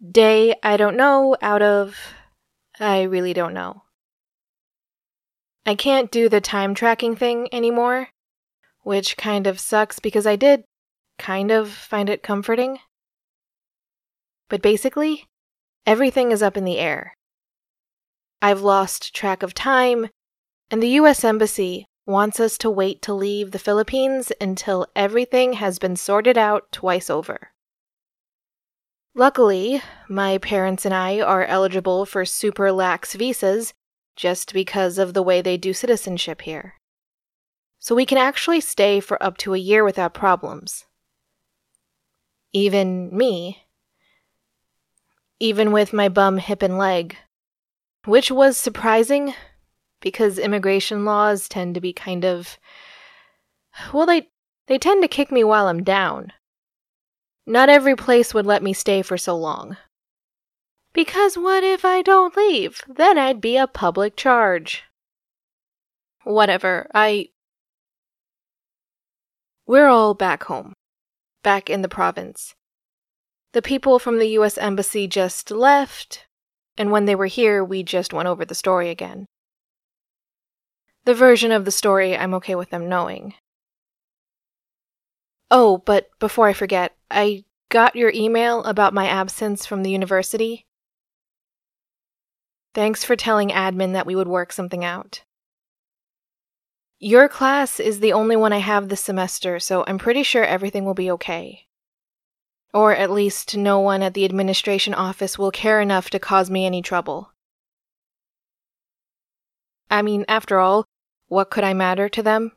Day, I don't know, out of. I really don't know. I can't do the time tracking thing anymore, which kind of sucks because I did kind of find it comforting. But basically, everything is up in the air. I've lost track of time, and the US Embassy wants us to wait to leave the Philippines until everything has been sorted out twice over. Luckily, my parents and I are eligible for super lax visas just because of the way they do citizenship here. So we can actually stay for up to a year without problems. Even me. Even with my bum, hip, and leg. Which was surprising because immigration laws tend to be kind of. Well, they, they tend to kick me while I'm down. Not every place would let me stay for so long. Because what if I don't leave? Then I'd be a public charge. Whatever, I. We're all back home, back in the province. The people from the US Embassy just left, and when they were here, we just went over the story again. The version of the story I'm okay with them knowing. Oh, but before I forget, I got your email about my absence from the university. Thanks for telling admin that we would work something out. Your class is the only one I have this semester, so I'm pretty sure everything will be okay. Or at least no one at the administration office will care enough to cause me any trouble. I mean, after all, what could I matter to them?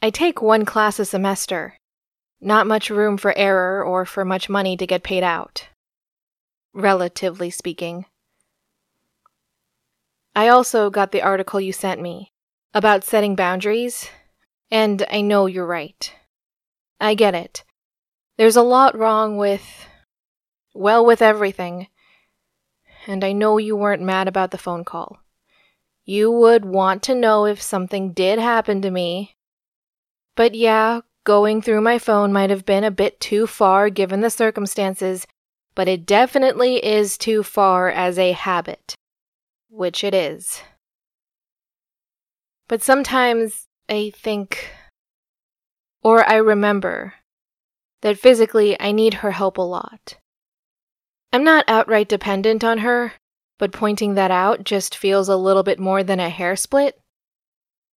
I take one class a semester. Not much room for error or for much money to get paid out. Relatively speaking. I also got the article you sent me about setting boundaries, and I know you're right. I get it. There's a lot wrong with. well, with everything. And I know you weren't mad about the phone call. You would want to know if something did happen to me. But yeah, going through my phone might have been a bit too far given the circumstances, but it definitely is too far as a habit. Which it is. But sometimes I think, or I remember, that physically I need her help a lot. I'm not outright dependent on her, but pointing that out just feels a little bit more than a hair split.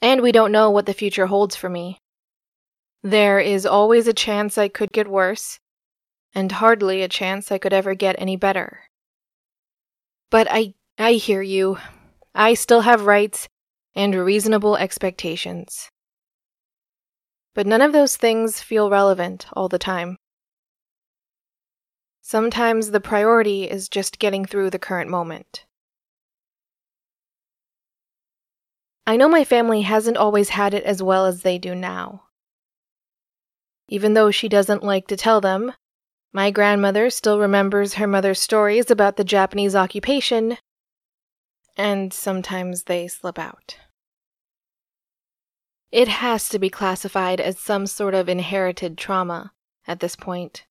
And we don't know what the future holds for me. There is always a chance I could get worse, and hardly a chance I could ever get any better. But I, I hear you. I still have rights and reasonable expectations. But none of those things feel relevant all the time. Sometimes the priority is just getting through the current moment. I know my family hasn't always had it as well as they do now. Even though she doesn't like to tell them, my grandmother still remembers her mother's stories about the Japanese occupation, and sometimes they slip out. It has to be classified as some sort of inherited trauma at this point.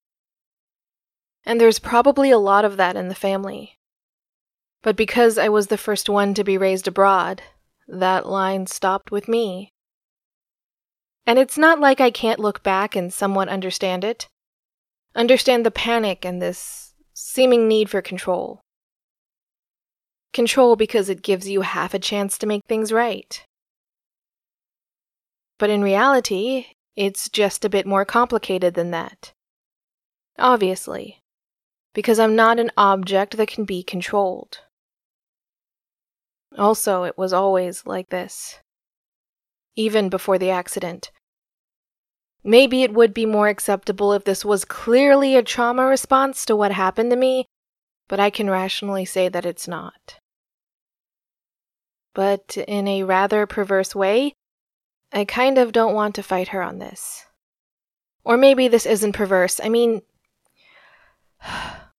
And there's probably a lot of that in the family. But because I was the first one to be raised abroad, that line stopped with me. And it's not like I can't look back and somewhat understand it. Understand the panic and this seeming need for control. Control because it gives you half a chance to make things right. But in reality, it's just a bit more complicated than that. Obviously because I'm not an object that can be controlled. Also, it was always like this. Even before the accident. Maybe it would be more acceptable if this was clearly a trauma response to what happened to me, but I can rationally say that it's not. But in a rather perverse way, I kind of don't want to fight her on this. Or maybe this isn't perverse. I mean,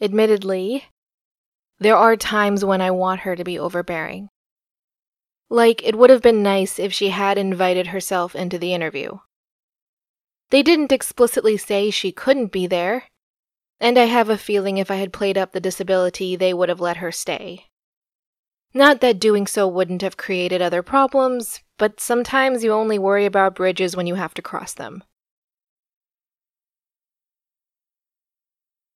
Admittedly, there are times when I want her to be overbearing. Like, it would have been nice if she had invited herself into the interview. They didn't explicitly say she couldn't be there, And I have a feeling if I had played up the disability, they would have let her stay. Not that doing so wouldn't have created other problems, but sometimes you only worry about bridges when you have to cross them.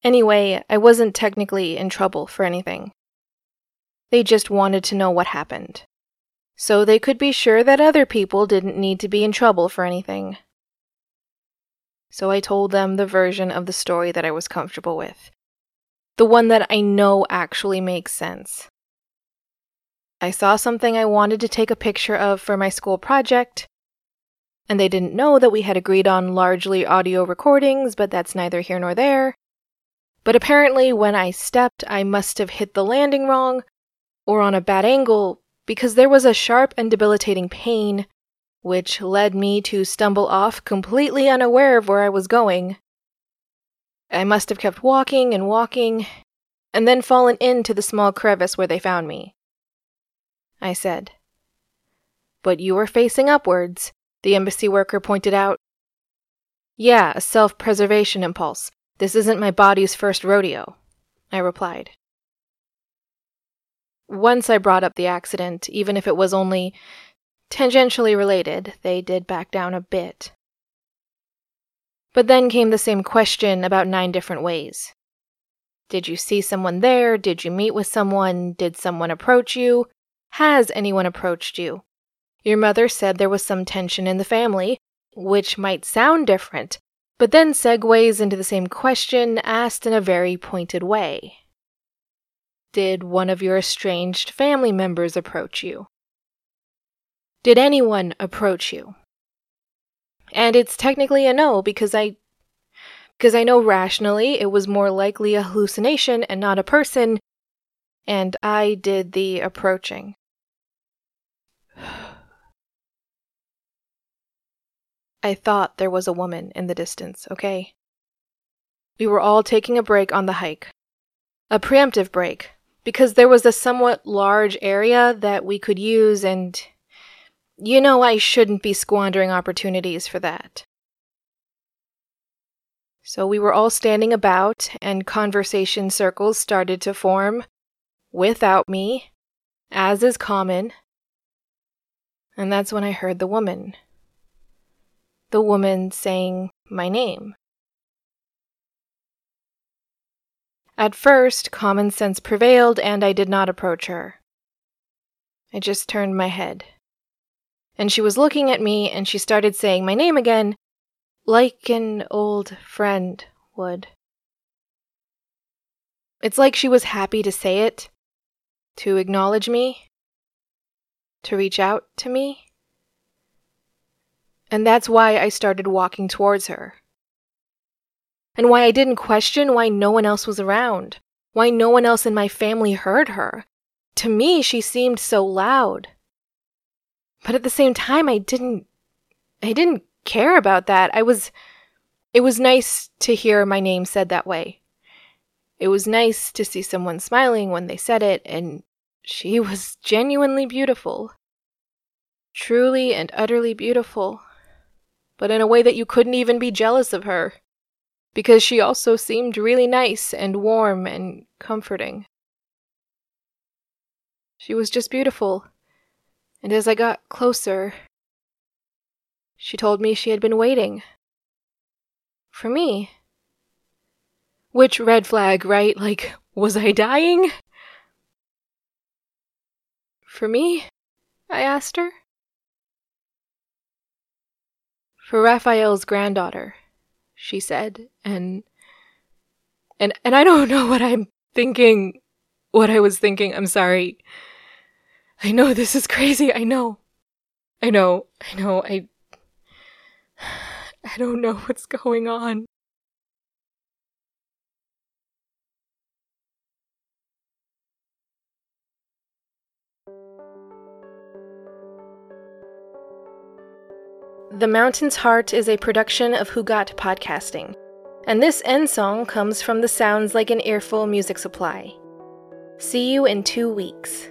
Anyway, I wasn't technically in trouble for anything. They just wanted to know what happened. So they could be sure that other people didn't need to be in trouble for anything. So I told them the version of the story that I was comfortable with. The one that I know actually makes sense. I saw something I wanted to take a picture of for my school project, and they didn't know that we had agreed on largely audio recordings, but that's neither here nor there. But apparently, when I stepped, I must have hit the landing wrong or on a bad angle because there was a sharp and debilitating pain, which led me to stumble off completely unaware of where I was going. I must have kept walking and walking, and then fallen into the small crevice where they found me. I said. But you were facing upwards, the embassy worker pointed out. Yeah, a self preservation impulse. This isn't my body's first rodeo, I replied. Once I brought up the accident, even if it was only tangentially related, they did back down a bit. But then came the same question about nine different ways. Did you see someone there? Did you meet with someone? Did someone approach you? Has anyone approached you? Your mother said there was some tension in the family, which might sound different, but then segues into the same question asked in a very pointed way. Did one of your estranged family members approach you? Did anyone approach you? And it's technically a no because I because I know rationally it was more likely a hallucination and not a person, and I did the approaching. I thought there was a woman in the distance, okay? We were all taking a break on the hike. A preemptive break, because there was a somewhat large area that we could use, and you know I shouldn't be squandering opportunities for that. So we were all standing about, and conversation circles started to form without me, as is common. And that's when I heard the woman the woman saying my name. At first, common sense prevailed and I did not approach her. I just turned my head. And she was looking at me and she started saying my name again, like an old friend would. It's like she was happy to say it, to acknowledge me, to reach out to me. And that's why I started walking towards her. And why I didn't question why no one else was around, why no one else in my family heard her. To me, she seemed so loud. But at the same time, I didn't. I didn't care about that. I was. It was nice to hear my name said that way. It was nice to see someone smiling when they said it, and she was genuinely beautiful. Truly and utterly beautiful but in a way that you couldn't even be jealous of her. Because she also seemed really nice and warm and comforting. She was just beautiful. And as I got closer, she told me she had been waiting. For me. Which red flag, right? Like, was I dying? For me? I asked her. for Raphael's granddaughter, she said, and and and I don't know what I'm thinking what I was thinking. I'm sorry. I know this is crazy. I know. I know. I know. I I don't know what's going on. The Mountain's Heart is a production of Hugot Podcasting, and this end song comes from the Sounds Like an Earful music supply. See you in two weeks.